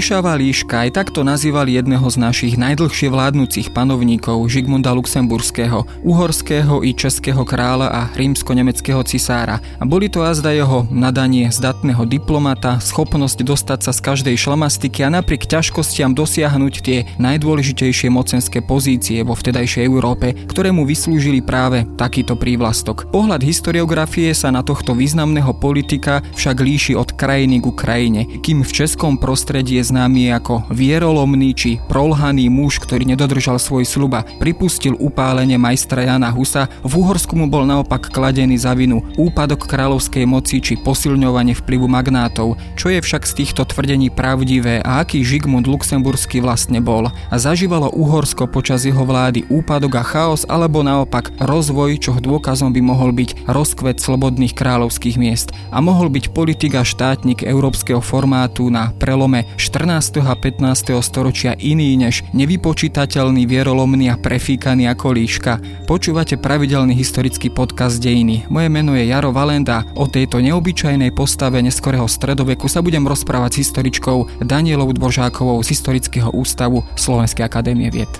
Ríšava líška aj takto nazývali jedného z našich najdlhšie vládnúcich panovníkov Žigmunda Luxemburského, uhorského i českého kráľa a rímsko-nemeckého cisára. A boli to azda jeho nadanie zdatného diplomata, schopnosť dostať sa z každej šlamastiky a napriek ťažkostiam dosiahnuť tie najdôležitejšie mocenské pozície vo vtedajšej Európe, ktoré mu vyslúžili práve takýto prívlastok. Pohľad historiografie sa na tohto významného politika však líši od krajiny ku krajine, kým v českom prostredí je známy ako vierolomný či prolhaný muž, ktorý nedodržal svoj sluba, pripustil upálenie majstra Jana Husa, v Uhorsku mu bol naopak kladený za vinu úpadok kráľovskej moci či posilňovanie vplyvu magnátov, čo je však z týchto tvrdení pravdivé a aký Žigmund Luxemburský vlastne bol. A zažívalo Uhorsko počas jeho vlády úpadok a chaos alebo naopak rozvoj, čo dôkazom by mohol byť rozkvet slobodných kráľovských miest a mohol byť politik a štátnik európskeho formátu na prelome 14. a 15. storočia iný než nevypočítateľný, vierolomný a prefíkaný ako líška. Počúvate pravidelný historický podcast Dejiny. Moje meno je Jaro Valenda. O tejto neobyčajnej postave neskorého stredoveku sa budem rozprávať s historičkou Danielou Dvořákovou z Historického ústavu Slovenskej akadémie vied.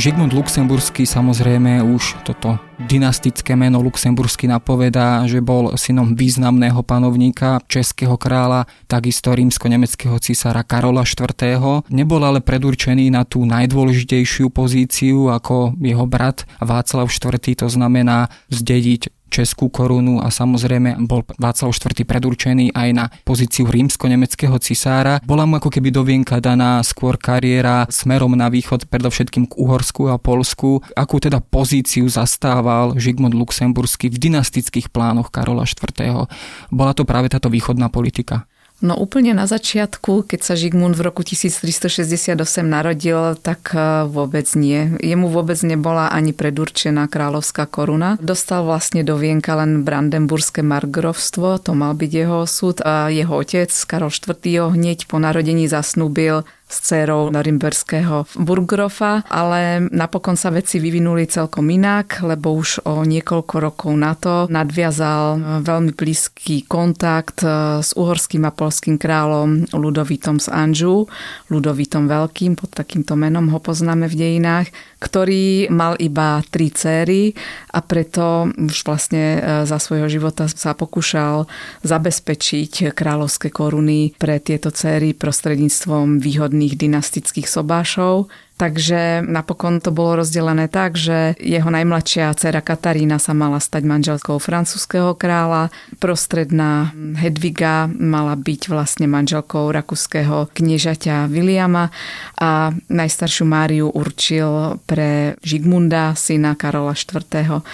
Žigmund Luxemburský samozrejme už toto dynastické meno Luxemburský napovedá, že bol synom významného panovníka, českého kráľa, takisto rímsko-nemeckého cisára Karola IV. Nebol ale predurčený na tú najdôležitejšiu pozíciu ako jeho brat Václav IV. To znamená zdediť českú korunu a samozrejme bol Václav IV. predurčený aj na pozíciu rímsko-nemeckého cisára. Bola mu ako keby do vienka daná skôr kariéra smerom na východ, predovšetkým k Uhorsku a Polsku. Akú teda pozíciu zastával Žigmund Luxemburský v dynastických plánoch Karola IV. Bola to práve táto východná politika. No úplne na začiatku, keď sa Žigmund v roku 1368 narodil, tak e, vôbec nie. Jemu vôbec nebola ani predurčená kráľovská koruna. Dostal vlastne do vienka len brandenburské margrovstvo, to mal byť jeho súd a jeho otec Karol IV. ho hneď po narodení zasnúbil s dcerou norimberského burgrofa, ale napokon sa veci vyvinuli celkom inak, lebo už o niekoľko rokov na to nadviazal veľmi blízky kontakt e, s uhorským a polským kráľom Ludovitom z Anžu, Ludovitom Veľkým, pod takýmto menom ho poznáme v dejinách, ktorý mal iba tri céry a preto už vlastne e, za svojho života sa pokúšal zabezpečiť kráľovské koruny pre tieto céry prostredníctvom výhodných rôznych dynastických sobášov Takže napokon to bolo rozdelené tak, že jeho najmladšia dcera Katarína sa mala stať manželkou francúzského kráľa, prostredná Hedviga mala byť vlastne manželkou rakúskeho kniežaťa Williama a najstaršiu Máriu určil pre Žigmunda, syna Karola IV.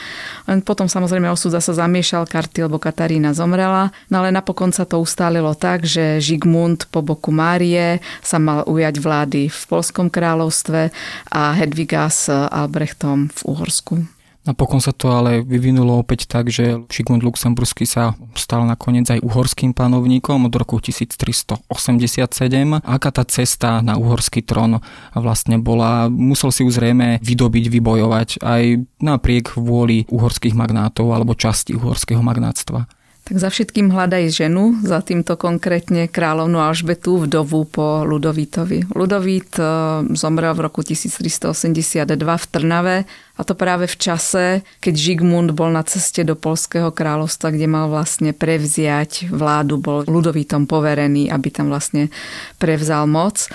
Len potom samozrejme osud zase zamiešal karty, lebo Katarína zomrela, no ale napokon sa to ustálilo tak, že Žigmund po boku Márie sa mal ujať vlády v Polskom kráľovstve a Hedviga s Albrechtom v Uhorsku. Napokon sa to ale vyvinulo opäť tak, že Žigmund Luxemburský sa stal nakoniec aj uhorským panovníkom od roku 1387. Aká tá cesta na uhorský trón vlastne bola, musel si ju zrejme vydobiť, vybojovať aj napriek vôli uhorských magnátov alebo časti uhorského magnátstva. Tak za všetkým hľadaj ženu, za týmto konkrétne kráľovnú Alžbetu, vdovu po Ludovitovi. Ludovít e, zomrel v roku 1382 v Trnave a to práve v čase, keď Žigmund bol na ceste do Polského kráľovstva, kde mal vlastne prevziať vládu, bol Ludovitom poverený, aby tam vlastne prevzal moc.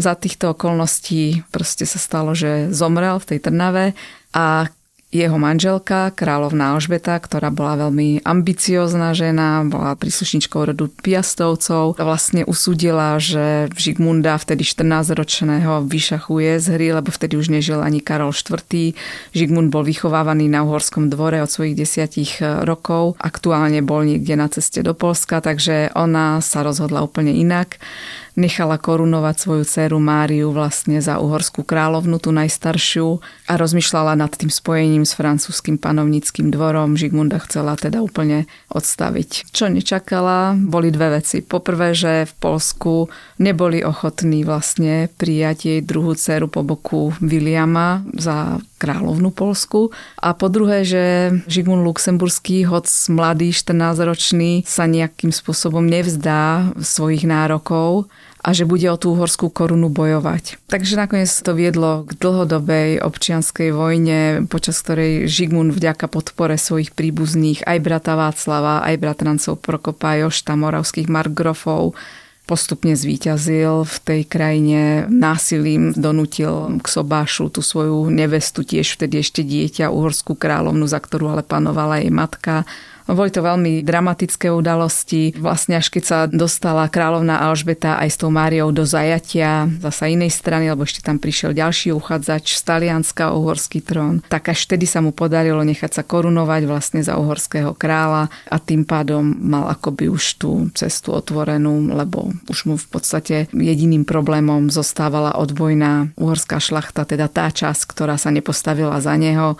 Za týchto okolností proste sa stalo, že zomrel v tej Trnave a jeho manželka, kráľovná Alžbeta, ktorá bola veľmi ambiciozná žena, bola príslušničkou rodu Piastovcov, vlastne usúdila, že Žigmunda, vtedy 14-ročného, vyšachuje z hry, lebo vtedy už nežil ani Karol IV. Žigmund bol vychovávaný na uhorskom dvore od svojich desiatich rokov. Aktuálne bol niekde na ceste do Polska, takže ona sa rozhodla úplne inak. Nechala korunovať svoju dceru Máriu vlastne za uhorskú kráľovnu, tú najstaršiu a rozmýšľala nad tým spojením s francúzským panovníckým dvorom. Žigmunda chcela teda úplne odstaviť. Čo nečakala, boli dve veci. Poprvé, že v Polsku neboli ochotní vlastne prijať jej druhú dceru po boku Williama za kráľovnú Polsku. A po druhé, že Žigmund Luxemburský, hoc mladý 14-ročný, sa nejakým spôsobom nevzdá svojich nárokov a že bude o tú uhorskú korunu bojovať. Takže nakoniec to viedlo k dlhodobej občianskej vojne, počas ktorej Žigmund vďaka podpore svojich príbuzných, aj brata Václava, aj bratrancov Prokopa, Jošta, moravských margrofov, postupne zvíťazil v tej krajine, násilím donutil k sobášu tú svoju nevestu, tiež vtedy ešte dieťa, uhorskú kráľovnu, za ktorú ale panovala jej matka boli to veľmi dramatické udalosti. Vlastne až keď sa dostala kráľovná Alžbeta aj s tou Máriou do zajatia zasa inej strany, lebo ešte tam prišiel ďalší uchádzač z Talianska o uhorský trón, tak až vtedy sa mu podarilo nechať sa korunovať vlastne za uhorského kráľa a tým pádom mal akoby už tú cestu otvorenú, lebo už mu v podstate jediným problémom zostávala odbojná uhorská šlachta, teda tá časť, ktorá sa nepostavila za neho,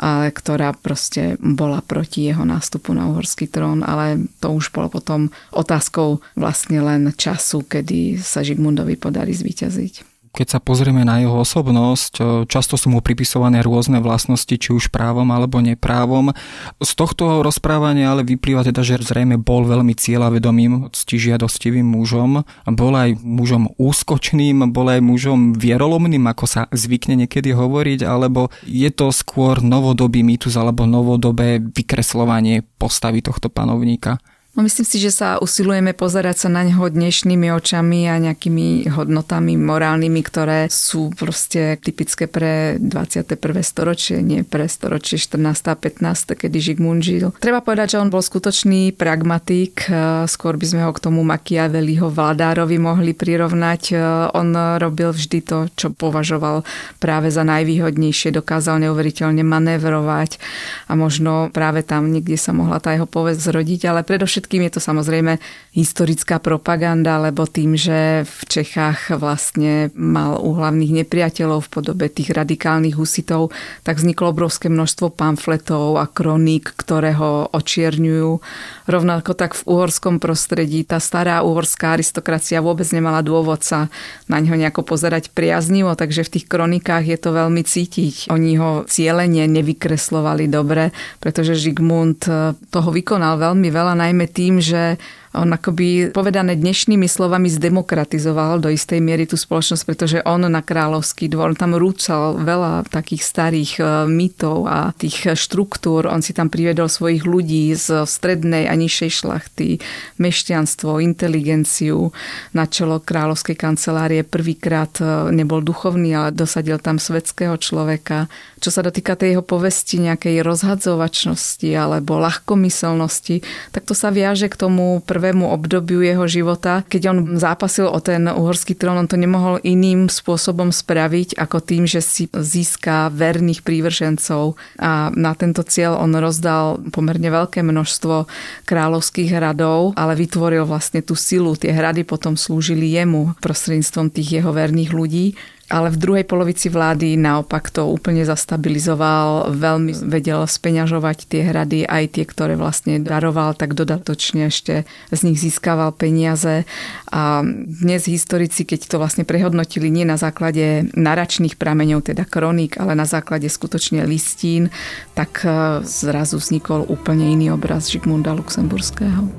ale ktorá proste bola proti jeho nástupu nástupu na uhorský trón, ale to už bolo potom otázkou vlastne len času, kedy sa Žigmundovi podarí zvíťaziť. Keď sa pozrieme na jeho osobnosť, často sú mu pripisované rôzne vlastnosti, či už právom alebo neprávom. Z tohto rozprávania ale vyplýva teda, že zrejme bol veľmi cieľavedomým, ctižiadostivým mužom. Bol aj mužom úskočným, bol aj mužom vierolomným, ako sa zvykne niekedy hovoriť, alebo je to skôr novodobý mýtus alebo novodobé vykreslovanie postavy tohto panovníka? No myslím si, že sa usilujeme pozerať sa na neho dnešnými očami a nejakými hodnotami morálnymi, ktoré sú proste typické pre 21. storočie, nie pre storočie 14. a 15. kedy Žigmund žil. Treba povedať, že on bol skutočný pragmatik, skôr by sme ho k tomu Machiavelliho vládárovi mohli prirovnať. On robil vždy to, čo považoval práve za najvýhodnejšie, dokázal neuveriteľne manévrovať a možno práve tam niekde sa mohla tá jeho povesť zrodiť, ale predovšetkým Predovšetkým je to samozrejme historická propaganda, lebo tým, že v Čechách vlastne mal u hlavných nepriateľov v podobe tých radikálnych husitov, tak vzniklo obrovské množstvo pamfletov a kroník, ktoré ho očierňujú. Rovnako tak v uhorskom prostredí tá stará uhorská aristokracia vôbec nemala dôvod sa na ňo nejako pozerať priaznivo, takže v tých kronikách je to veľmi cítiť. Oni ho cieľenie nevykreslovali dobre, pretože Žigmund toho vykonal veľmi veľa, najmä tým, že on akoby povedané dnešnými slovami zdemokratizoval do istej miery tú spoločnosť, pretože on na kráľovský dvor tam rúcal veľa takých starých e, mýtov a tých štruktúr. On si tam privedol svojich ľudí z strednej a nižšej šlachty, mešťanstvo, inteligenciu. Na čelo kráľovskej kancelárie prvýkrát e, nebol duchovný, ale dosadil tam svetského človeka. Čo sa dotýka tej jeho povesti nejakej rozhadzovačnosti alebo ľahkomyselnosti, tak to sa viaže k tomu prv prvému obdobiu jeho života. Keď on zápasil o ten uhorský trón, on to nemohol iným spôsobom spraviť, ako tým, že si získa verných prívržencov. A na tento cieľ on rozdal pomerne veľké množstvo kráľovských hradov, ale vytvoril vlastne tú silu. Tie hrady potom slúžili jemu prostredníctvom tých jeho verných ľudí ale v druhej polovici vlády naopak to úplne zastabilizoval, veľmi vedel speňažovať tie hrady, aj tie, ktoré vlastne daroval, tak dodatočne ešte z nich získaval peniaze. A dnes historici, keď to vlastne prehodnotili nie na základe naračných prameňov, teda kroník, ale na základe skutočne listín, tak e, zrazu vznikol úplne iný obraz Žigmunda Luxemburského.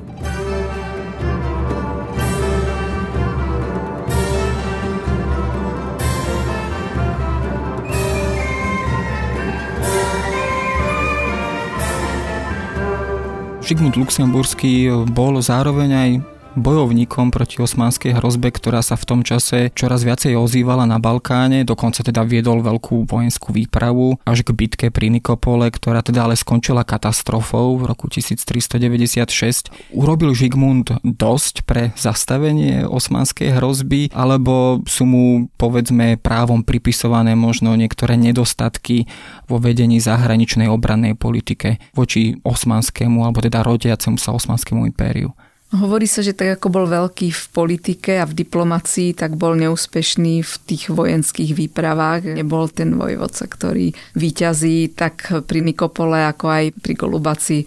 Žigmund Luxemburský bol zároveň aj bojovníkom proti osmanskej hrozbe, ktorá sa v tom čase čoraz viacej ozývala na Balkáne, dokonca teda viedol veľkú vojenskú výpravu až k bitke pri Nikopole, ktorá teda ale skončila katastrofou v roku 1396. Urobil Žigmund dosť pre zastavenie osmanskej hrozby, alebo sú mu povedzme právom pripisované možno niektoré nedostatky vo vedení zahraničnej obrannej politike voči osmanskému alebo teda rodiacemu sa osmanskému impériu? Hovorí sa, že tak ako bol veľký v politike a v diplomácii, tak bol neúspešný v tých vojenských výpravách. Nebol ten vojvodca, ktorý výťazí tak pri Nikopole, ako aj pri Golubaci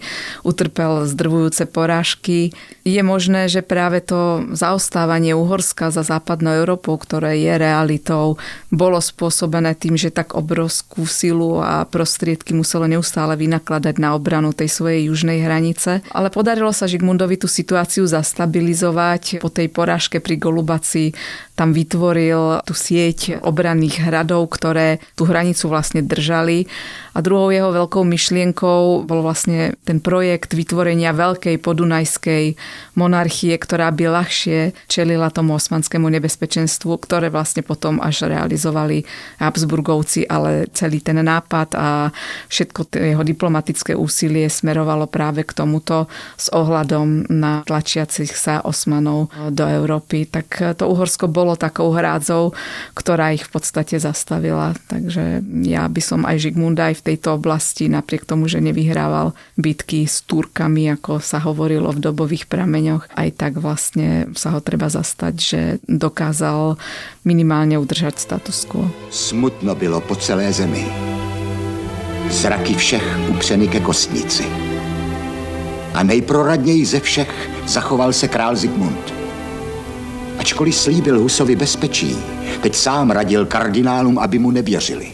utrpel zdrvujúce porážky. Je možné, že práve to zaostávanie Uhorska za západnou Európou, ktoré je realitou, bolo spôsobené tým, že tak obrovskú silu a prostriedky muselo neustále vynakladať na obranu tej svojej južnej hranice. Ale podarilo sa Žigmundovi tú situáciu situáciu zastabilizovať. Po tej porážke pri Golubaci tam vytvoril tú sieť obranných hradov, ktoré tú hranicu vlastne držali. A druhou jeho veľkou myšlienkou bol vlastne ten projekt vytvorenia veľkej podunajskej monarchie, ktorá by ľahšie čelila tomu osmanskému nebezpečenstvu, ktoré vlastne potom až realizovali Habsburgovci, ale celý ten nápad a všetko jeho diplomatické úsilie smerovalo práve k tomuto s ohľadom na tlačiacich sa Osmanov do Európy. Tak to Uhorsko bolo bolo takou hrádzou, ktorá ich v podstate zastavila. Takže ja by som aj Žigmunda aj v tejto oblasti, napriek tomu, že nevyhrával bitky s Turkami, ako sa hovorilo v dobových prameňoch, aj tak vlastne sa ho treba zastať, že dokázal minimálne udržať status quo. Smutno bylo po celé zemi. Zraky všech upřeny ke kostnici. A nejproradněji ze všech zachoval se král Zikmund. Ačkoliv slíbil Husovi bezpečí, teď sám radil kardinálům, aby mu nevěřili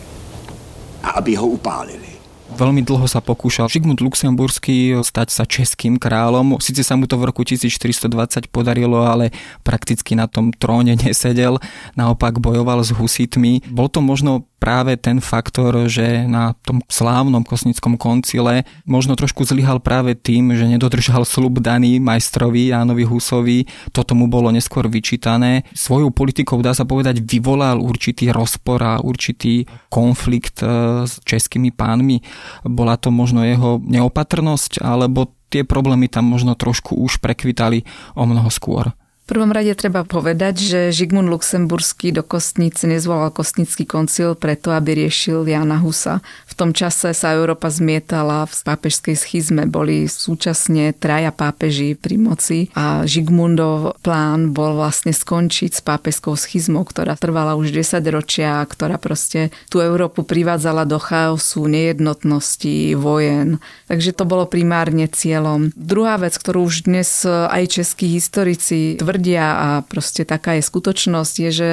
a aby ho upálili. Veľmi dlho sa pokúšal Žigmund Luxemburský stať sa českým kráľom. Sice sa mu to v roku 1420 podarilo, ale prakticky na tom tróne nesedel. Naopak bojoval s husitmi. Bol to možno práve ten faktor, že na tom slávnom kosnickom koncile možno trošku zlyhal práve tým, že nedodržal slub daný majstrovi Jánovi Husovi. Toto mu bolo neskôr vyčítané. Svojou politikou, dá sa povedať, vyvolal určitý rozpor a určitý konflikt e, s českými pánmi. Bola to možno jeho neopatrnosť, alebo tie problémy tam možno trošku už prekvitali o mnoho skôr prvom rade treba povedať, že Žigmund Luxemburský do Kostnice nezvolal Kostnický koncil preto, aby riešil Jana Husa. Tom čase sa Európa zmietala v pápežskej schizme. Boli súčasne traja pápeži pri moci a Žigmundov plán bol vlastne skončiť s pápežskou schizmou, ktorá trvala už 10 ročia, ktorá proste tú Európu privádzala do chaosu, nejednotnosti, vojen. Takže to bolo primárne cieľom. Druhá vec, ktorú už dnes aj českí historici tvrdia a proste taká je skutočnosť, je, že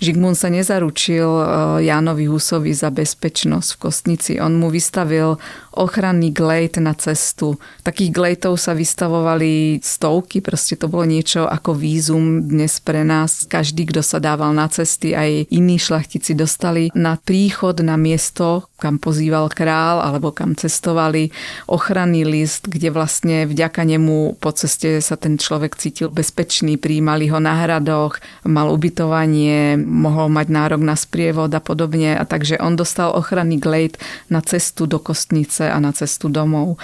Žigmund sa nezaručil e, Jánovi Husovi za bezpečnosť v Kostnici. On mu vystavil ochranný glejt na cestu. Takých glejtov sa vystavovali stovky, proste to bolo niečo ako vízum dnes pre nás. Každý, kto sa dával na cesty, aj iní šlachtici dostali na príchod na miesto, kam pozýval král alebo kam cestovali, ochranný list, kde vlastne vďaka nemu po ceste sa ten človek cítil bezpečný, príjmali ho na hradoch, mal ubytovanie, mohol mať nárok na sprievod a podobne. A takže on dostal ochranný glejt na cestu do Kostnice a na cestu domov.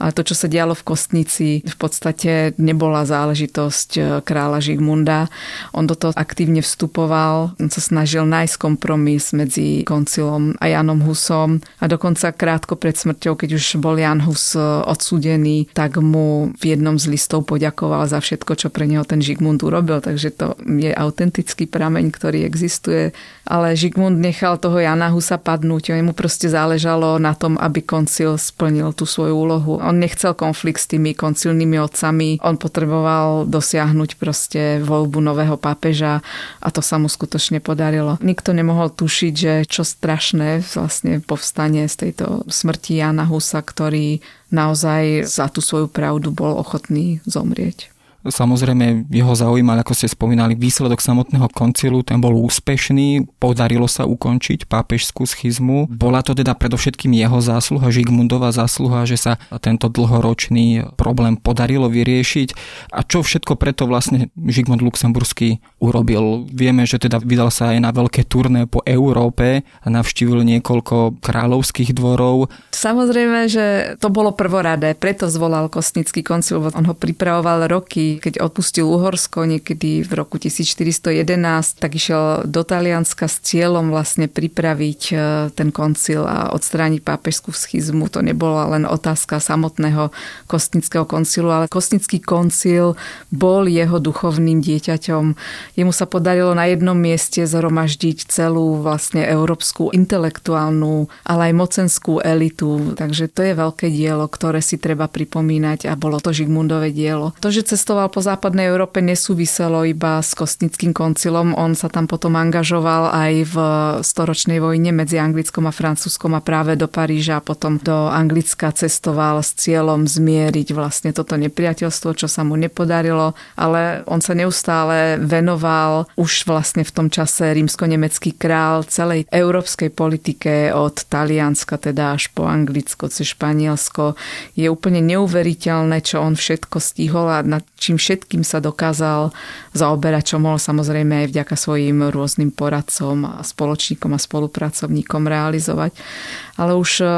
A to, čo sa dialo v Kostnici, v podstate nebola záležitosť e, kráľa Žigmunda. On do toho aktívne vstupoval, on sa snažil nájsť kompromis medzi koncilom a Janom Husom a dokonca krátko pred smrťou, keď už bol Jan Hus e, odsúdený, tak mu v jednom z listov poďakoval za všetko, čo pre neho ten Žigmund urobil, takže to je autentický prameň, ktorý existuje. Ale Žigmund nechal toho Jana Husa padnúť. Jemu proste záležalo na tom, aby koncil splnil tú svoju úlohu. On nechcel konflikt s tými koncilnými otcami. On potreboval dosiahnuť proste voľbu nového pápeža a to sa mu skutočne podarilo. Nikto nemohol tušiť, že čo strašné vlastne povstane z tejto smrti Jana Husa, ktorý naozaj za tú svoju pravdu bol ochotný zomrieť. Samozrejme, jeho zaujímal, ako ste spomínali, výsledok samotného koncilu, ten bol úspešný, podarilo sa ukončiť pápežskú schizmu. Bola to teda predovšetkým jeho zásluha, Žigmundová zásluha, že sa tento dlhoročný problém podarilo vyriešiť. A čo všetko preto vlastne Žigmund Luxemburský urobil? Vieme, že teda vydal sa aj na veľké turné po Európe, navštívil niekoľko kráľovských dvorov. Samozrejme, že to bolo prvoradé, preto zvolal Kostnický koncil, on ho pripravoval roky, Keď opustil Uhorsko niekedy v roku 1411, tak išiel do Talianska s cieľom vlastne pripraviť e, ten koncil a odstrániť pápežskú schizmu. To nebola len otázka samotného kostnického koncilu, ale kostnický koncil bol jeho duchovným dieťaťom. Jemu sa podarilo na jednom mieste zhromaždiť celú vlastne európsku intelektuálnu, ale aj mocenskú elitu. Takže to je veľké dielo, ktoré si treba pripomínať a bolo to Žigmundové dielo. To, že cestoval po západnej Európe nesúviselo iba s kostnickým koncilom, on sa tam potom angažoval aj v storočnej vojne medzi Anglickom a Francúzskom a práve do Paríža a potom do Anglicka cestoval s cieľom zmieriť vlastne toto nepriateľstvo, čo sa mu nepodarilo, ale on sa neustále venoval už vlastne v tom čase rímsko-nemecký král celej európskej politike od Talianska teda až po Anglicko, cez Španielsko. Je úplne neuveriteľné, čo on všetko stihol a nad čím všetkým sa dokázal zaoberať, čo mohol samozrejme aj vďaka svojim rôznym poradcom a spoločníkom a spolupracovníkom realizovať. Ale už eh,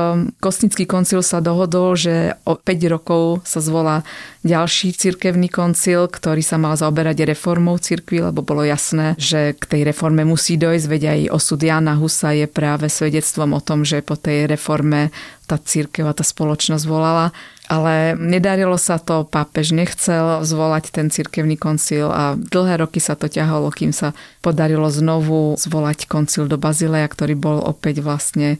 Kostnický koncil sa dohodol, že o 5 rokov sa zvolá ďalší cirkevný koncil, ktorý sa mal zaoberať reformou cirkvi, lebo bolo jasné, že k tej reforme musí dojsť, veď aj osud Jana Husa je práve svedectvom o tom, že po tej reforme tá církev a tá spoločnosť volala. Ale nedarilo sa to, pápež nechcel zvolať ten cirkevný koncil a dlhé roky sa to ťahalo, kým sa podarilo znovu zvolať koncil do Bazileja, ktorý bol opäť vlastne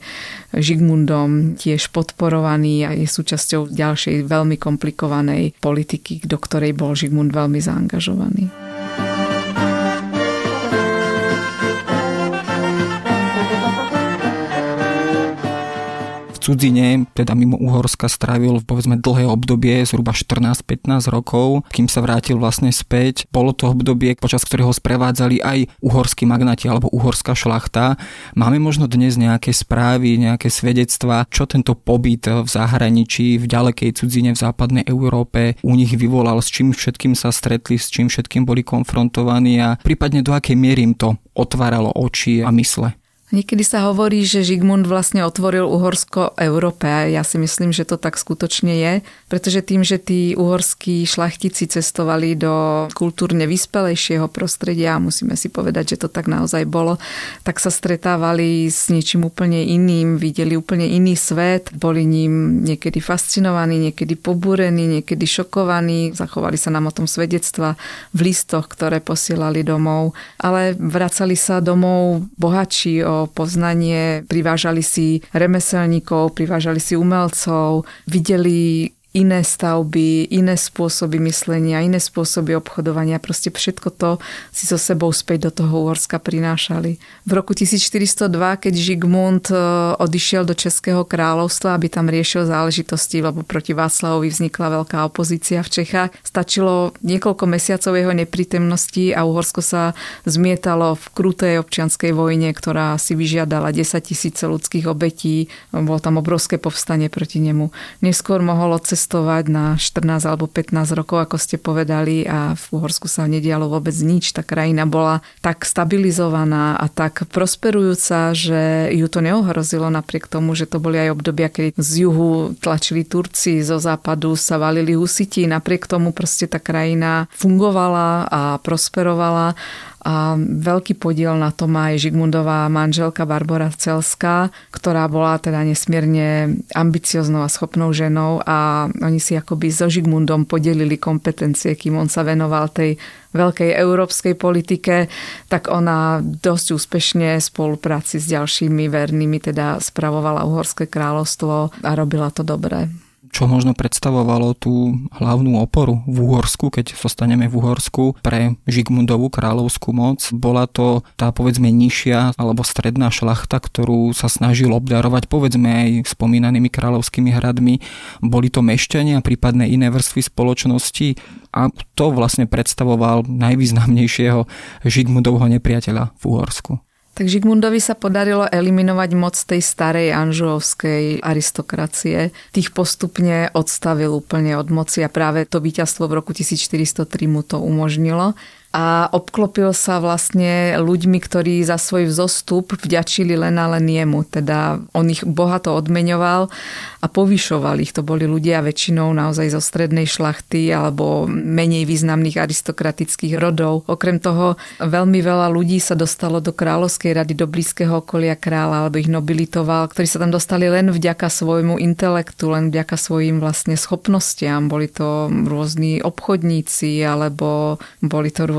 Žigmundom tiež podporovaný a je súčasťou ďalšej veľmi komplikovanej politiky, do ktorej bol Žigmund veľmi zaangažovaný. Cudzine, teda mimo Uhorska, strávil povedzme dlhé obdobie, zhruba 14-15 rokov, kým sa vrátil vlastne späť. Bolo to obdobie, počas ktorého sprevádzali aj uhorskí magnáti alebo uhorská šlachta. Máme možno dnes nejaké správy, nejaké svedectva, čo tento pobyt v zahraničí, v ďalekej cudzine v západnej Európe u nich vyvolal, s čím všetkým sa stretli, s čím všetkým boli konfrontovaní a prípadne do akej miery im to otváralo oči a mysle. Niekedy sa hovorí, že Žigmund vlastne otvoril Uhorsko Európe a ja si myslím, že to tak skutočne je, pretože tým, že tí uhorskí šlachtici cestovali do kultúrne vyspelejšieho prostredia, musíme si povedať, že to tak naozaj bolo, tak sa stretávali s niečím úplne iným, videli úplne iný svet, boli ním niekedy fascinovaní, niekedy pobúrení, niekedy šokovaní, zachovali sa nám o tom svedectva v listoch, ktoré posielali domov, ale vracali sa domov bohatší o poznanie, privážali si remeselníkov, privážali si umelcov, videli iné stavby, iné spôsoby myslenia, iné spôsoby obchodovania. Proste všetko to si so sebou späť do toho Uhorska prinášali. V roku 1402, keď Žigmund e, odišiel do Českého kráľovstva, aby tam riešil záležitosti, lebo proti Václavovi vznikla veľká opozícia v Čechách, stačilo niekoľko mesiacov jeho neprítomnosti a Uhorsko sa zmietalo v krutej občianskej vojne, ktorá si vyžiadala 10 tisíce ľudských obetí. Bolo tam obrovské povstanie proti nemu. Neskôr mohol odcestovať cestovať na 14 alebo 15 rokov, ako ste povedali a v Uhorsku sa nedialo vôbec nič. Tá krajina bola tak stabilizovaná a tak prosperujúca, že ju to neohrozilo napriek tomu, že to boli aj obdobia, keď z juhu tlačili Turci, zo západu sa valili husiti. Napriek tomu proste tá krajina fungovala a prosperovala a veľký podiel na to má aj Žigmundová manželka Barbara Celská, ktorá bola teda nesmierne ambicioznou a schopnou ženou a oni si akoby so Žigmundom podelili kompetencie, kým on sa venoval tej veľkej európskej politike, tak ona dosť úspešne v spolupráci s ďalšími vernými teda spravovala Uhorské kráľovstvo a robila to dobre čo možno predstavovalo tú hlavnú oporu v Uhorsku, keď zostaneme v Uhorsku pre Žigmundovú kráľovskú moc. Bola to tá povedzme nižšia alebo stredná šlachta, ktorú sa snažil obdarovať povedzme aj spomínanými kráľovskými hradmi. Boli to mešťania, prípadne iné vrstvy spoločnosti a to vlastne predstavoval najvýznamnejšieho Žigmundovho nepriateľa v Uhorsku. Tak Žigmundovi sa podarilo eliminovať moc tej starej anžuovskej aristokracie. Tých postupne odstavil úplne od moci a práve to víťazstvo v roku 1403 mu to umožnilo. A obklopil sa vlastne ľuďmi, ktorí za svoj vzostup vďačili len a len jemu. Teda on ich bohato odmeňoval a povyšoval ich. To boli ľudia väčšinou naozaj zo strednej šlachty alebo menej významných aristokratických rodov. Okrem toho veľmi veľa ľudí sa dostalo do kráľovskej rady, do blízkeho okolia kráľa alebo ich nobilitoval, ktorí sa tam dostali len vďaka svojmu intelektu, len vďaka svojim vlastne schopnostiam. Boli to rôzni obchodníci alebo boli to rôzni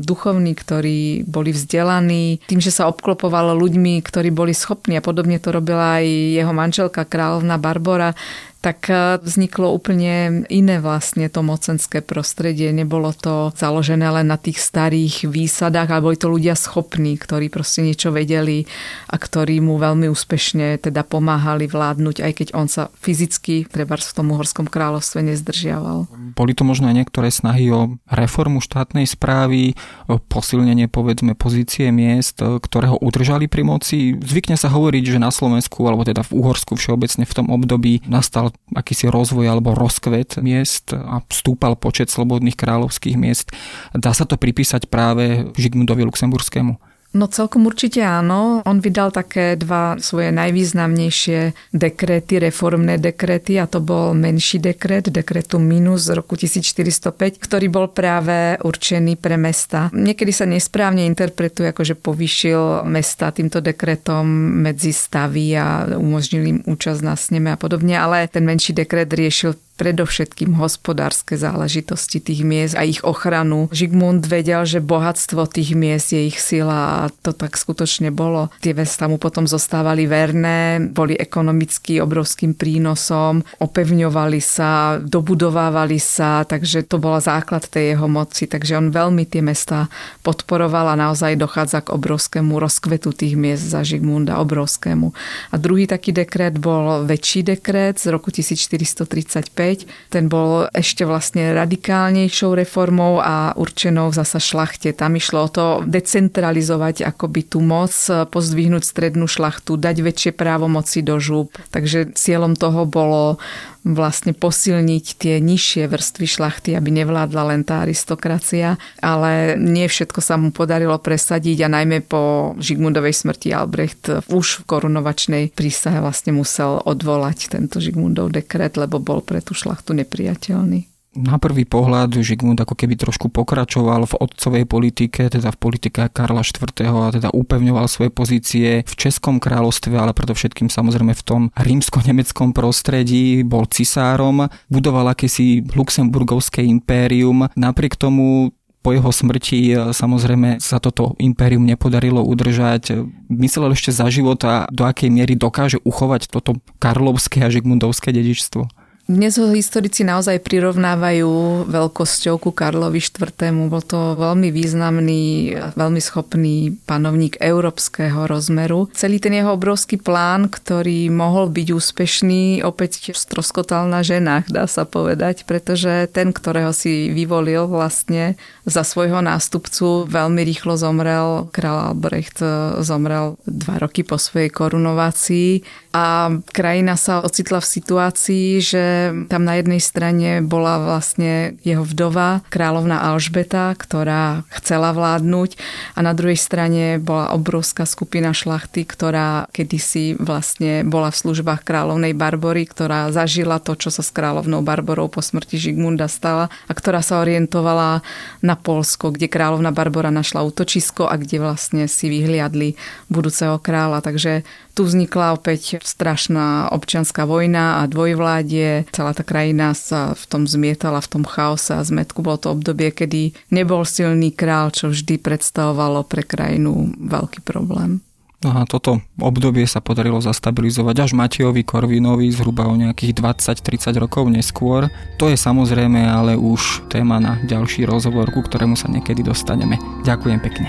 duchovní, ktorí boli vzdelaní. Tým, že sa obklopovalo ľuďmi, ktorí boli schopní a podobne to robila aj jeho manželka kráľovna Barbora, tak e, vzniklo úplne iné vlastne to mocenské prostredie. Nebolo to založené len na tých starých výsadách, ale boli to ľudia schopní, ktorí proste niečo vedeli a ktorí mu veľmi úspešne teda pomáhali vládnuť, aj keď on sa fyzicky, treba v tom uhorskom kráľovstve, nezdržiaval. Boli to možno aj niektoré snahy o reformu štátnej správy, o posilnenie povedzme pozície miest, e, ktoré ho udržali pri moci. Zvykne sa hovoriť, že na Slovensku, alebo teda v Uhorsku všeobecne v tom období nastal akýsi rozvoj alebo rozkvet miest a stúpal počet slobodných kráľovských miest. Dá sa to pripísať práve Žigmundovi Luxemburskému? No celkom určite áno. On vydal také dva svoje najvýznamnejšie dekréty, reformné dekréty a to bol menší dekret, dekretum minus z roku 1405, ktorý bol práve určený pre mesta. Niekedy sa nesprávne interpretuje, ako že povýšil mesta týmto dekretom medzi stavy a umožnil im účasť na sneme a podobne, ale ten menší dekret riešil predovšetkým hospodárske záležitosti tých miest a ich ochranu. Žigmund vedel, že bohatstvo tých miest je ich sila a to tak skutočne bolo. Tie mesta mu potom zostávali verné, boli ekonomicky obrovským prínosom, opevňovali sa, dobudovávali sa, takže to bola základ tej jeho moci, takže on veľmi tie mesta podporoval a naozaj dochádza k obrovskému rozkvetu tých miest za Žigmunda, obrovskému. A druhý taký dekret bol väčší dekret z roku 1435, ten bol ešte vlastne radikálnejšou reformou a určenou zasa šlachte. Tam išlo o to decentralizovať akoby tú moc, pozdvihnúť strednú šlachtu, dať väčšie právomoci do žúb. Takže cieľom toho bolo vlastne posilniť tie nižšie vrstvy šlachty, aby nevládla len tá aristokracia, ale nie všetko sa mu podarilo presadiť a najmä po Žigmundovej smrti Albrecht už v korunovačnej prísahe vlastne musel odvolať tento Žigmundov dekret, lebo bol pre tú šlachtu nepriateľný na prvý pohľad Žigmund ako keby trošku pokračoval v otcovej politike, teda v politike Karla IV. a teda upevňoval svoje pozície v Českom kráľovstve, ale predovšetkým samozrejme v tom rímsko-nemeckom prostredí, bol cisárom, budoval akési luxemburgovské impérium. Napriek tomu po jeho smrti e, samozrejme sa toto impérium nepodarilo udržať. Myslel ešte za života, do akej miery dokáže uchovať toto karlovské a žigmundovské dedičstvo? Dnes ho historici naozaj prirovnávajú veľkosťou ku Karlovi IV. Bol to veľmi významný, veľmi schopný panovník európskeho rozmeru. Celý ten jeho obrovský plán, ktorý mohol byť úspešný, opäť stroskotal na ženách, dá sa povedať, pretože ten, ktorého si vyvolil vlastne za svojho nástupcu, veľmi rýchlo zomrel. Král Albrecht zomrel dva roky po svojej korunovácii a krajina sa ocitla v situácii, že tam na jednej strane bola vlastne jeho vdova, kráľovna Alžbeta, ktorá chcela vládnuť a na druhej strane bola obrovská skupina šlachty, ktorá kedysi vlastne bola v službách kráľovnej Barbory, ktorá zažila to, čo sa s kráľovnou Barborou po smrti Žigmunda stala a ktorá sa orientovala na Polsko, kde kráľovna Barbora našla útočisko a kde vlastne si vyhliadli budúceho kráľa. Takže tu vznikla opäť strašná občianská vojna a dvojvládie. Celá tá krajina sa v tom zmietala, v tom chaose a zmetku. Bolo to obdobie, kedy nebol silný král, čo vždy predstavovalo pre krajinu veľký problém. No a toto obdobie sa podarilo zastabilizovať až Matejovi Korvinovi zhruba o nejakých 20-30 rokov neskôr. To je samozrejme ale už téma na ďalší rozhovor, ku ktorému sa niekedy dostaneme. Ďakujem pekne.